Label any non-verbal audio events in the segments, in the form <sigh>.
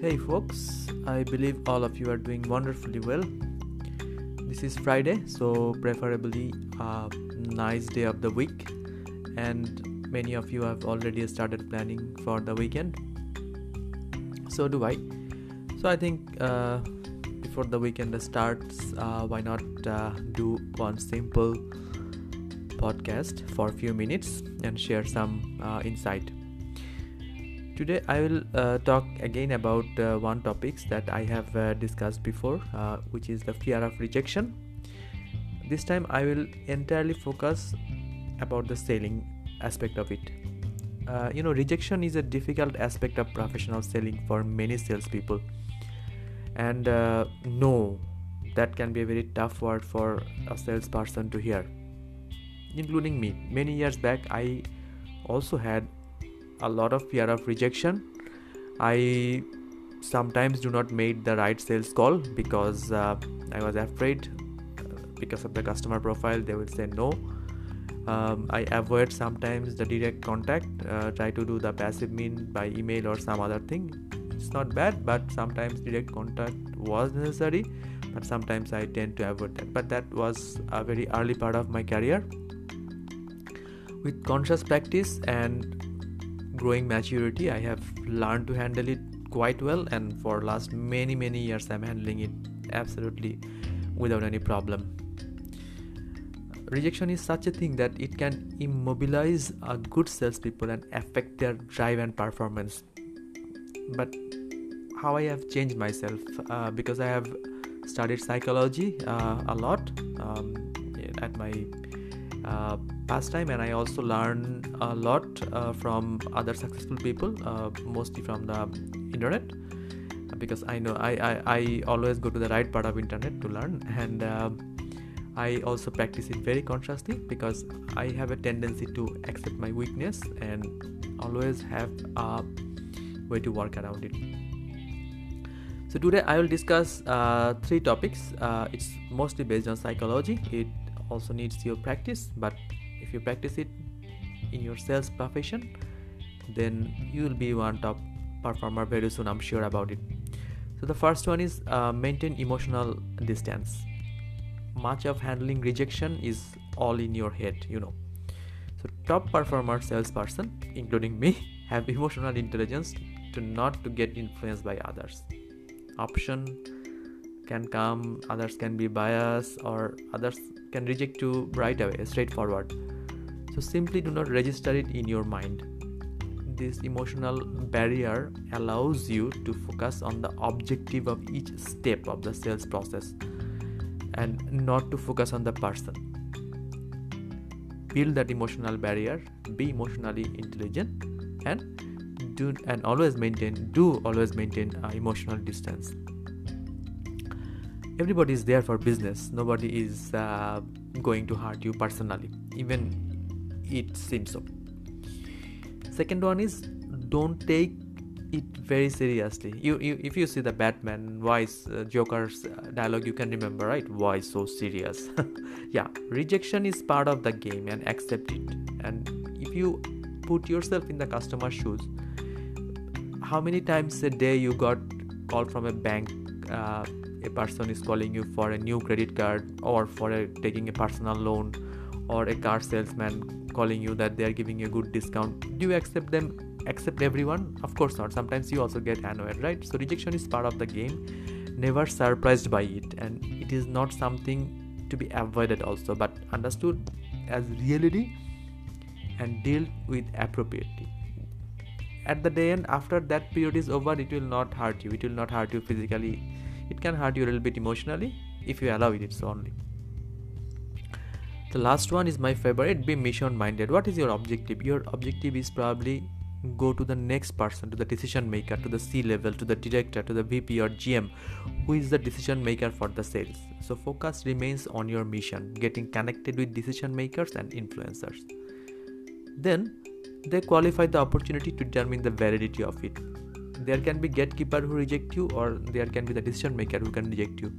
Hey folks, I believe all of you are doing wonderfully well. This is Friday, so preferably a nice day of the week, and many of you have already started planning for the weekend. So do I. So I think uh, before the weekend starts, uh, why not uh, do one simple podcast for a few minutes and share some uh, insight Today I will uh, talk again about uh, one topics that I have uh, discussed before, uh, which is the fear of rejection. This time I will entirely focus about the selling aspect of it. Uh, you know, rejection is a difficult aspect of professional selling for many salespeople, and uh, no, that can be a very tough word for a salesperson to hear, including me. Many years back, I also had a lot of fear of rejection. I sometimes do not make the right sales call because uh, i was afraid uh, because of the customer profile they will say no. Um, i avoid sometimes the direct contact uh, try to do the passive mean by email or some other thing. It's not bad but sometimes direct contact was necessary but sometimes i tend to avoid that. But that was a very early part of my career. With conscious practice and growing maturity i have learned to handle it quite well and for last many many years i'm handling it absolutely without any problem. Rejection is such a thing that it can immobilize a good salespeople and affect their drive and performance. But how i have changed myself? Uh, because i have studied psychology uh, a lot um, at my uh, pastime and i also learn a lot uh, from other successful people uh, mostly from the internet because i know I, I, I always go to the right part of internet to learn and uh, i also practice it very consciously because i have a tendency to accept my weakness and always have a way to work around it. So today i will discuss uh, three topics. Uh, it's mostly based on psychology. It also needs your practice but if you practice it in your sales profession then you will be one top performer very soon i'm sure about it. So the first one is uh, maintain emotional distance. Much of handling rejection is all in your head you know. So top performer salesperson including me <laughs> have emotional intelligence to not to get influenced by others. Option can come others can be biased or others can reject you right away straightforward. So simply do not register it in your mind. This emotional barrier allows you to focus on the objective of each step of the sales process and not to focus on the person. Build that emotional barrier be emotionally intelligent and do and always maintain do always maintain uh, emotional distance everybody is there for business. Nobody is uh, going to hurt you personally even it seems so. Second one is don't take it very seriously. You, you if you see the batman wise uh, joker's uh, dialogue you can remember right? Why so serious? <laughs> Yeah rejection is part of the game and accept it. And if you put yourself in the customer's shoes how many times a day you got called from a bank uh, a person is calling you for a new credit card or for a, taking a personal loan or a car salesman calling you that they are giving you a good discount. Do you accept them accept everyone? Of course not. Sometimes you also get annoyed right? So rejection is part of the game. Never surprised by it. And it is not something to be avoided also but understood as reality and dealt with appropriately. At the day end after that period is over it will not hurt you. It will not hurt you physically it can hurt you a little bit emotionally if you allow it it's only. The last one is my favorite be mission minded what is your objective? Your objective is probably go to the next person to the decision maker to the c level to the director to the vp or gm who is the decision maker for the sales. So focus remains on your mission getting connected with decision makers and influencers. Then they qualify the opportunity to determine the validity of it there can be gatekeeper who reject you or there can be the decision maker who can reject you.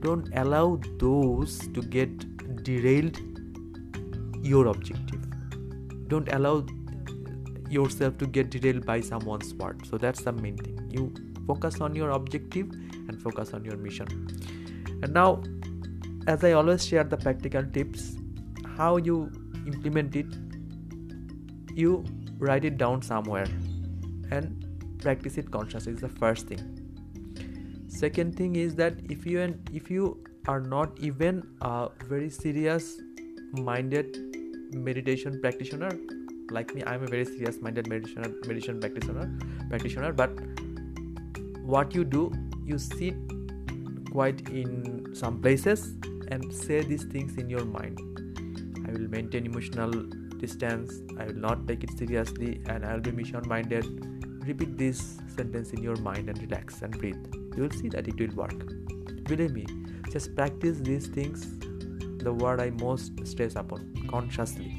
Don't allow those to get derailed your objective. Don't allow yourself to get derailed by someone's word so that's the main thing. You focus on your objective and focus on your mission. And now as i always share the practical tips how you implement it you write it down somewhere. And practice it consciously is the first thing. Second thing is that if you and if you are not even a very serious minded meditation practitioner like me i'm a very serious minded meditation meditation practitioner practitioner but what you do you sit quite in some places and say these things in your mind. I will maintain emotional distance i will not take it seriously and i will be mission minded repeat this sentence in your mind and relax and breathe. You will see that it will work. Believe me just practice these things the word i most stress upon consciously.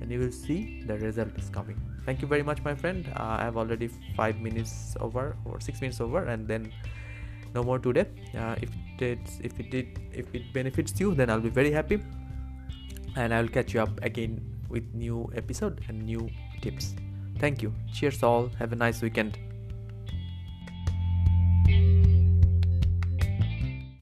And you will see the result is coming. Thank you very much my friend. Uh, i have already five minutes over or six minutes over and then no more today. Uh, if it if it did if it benefits you then i'll be very happy. And i'll catch you up again with new episode and new tips thank you. Cheers all. Have a nice weekend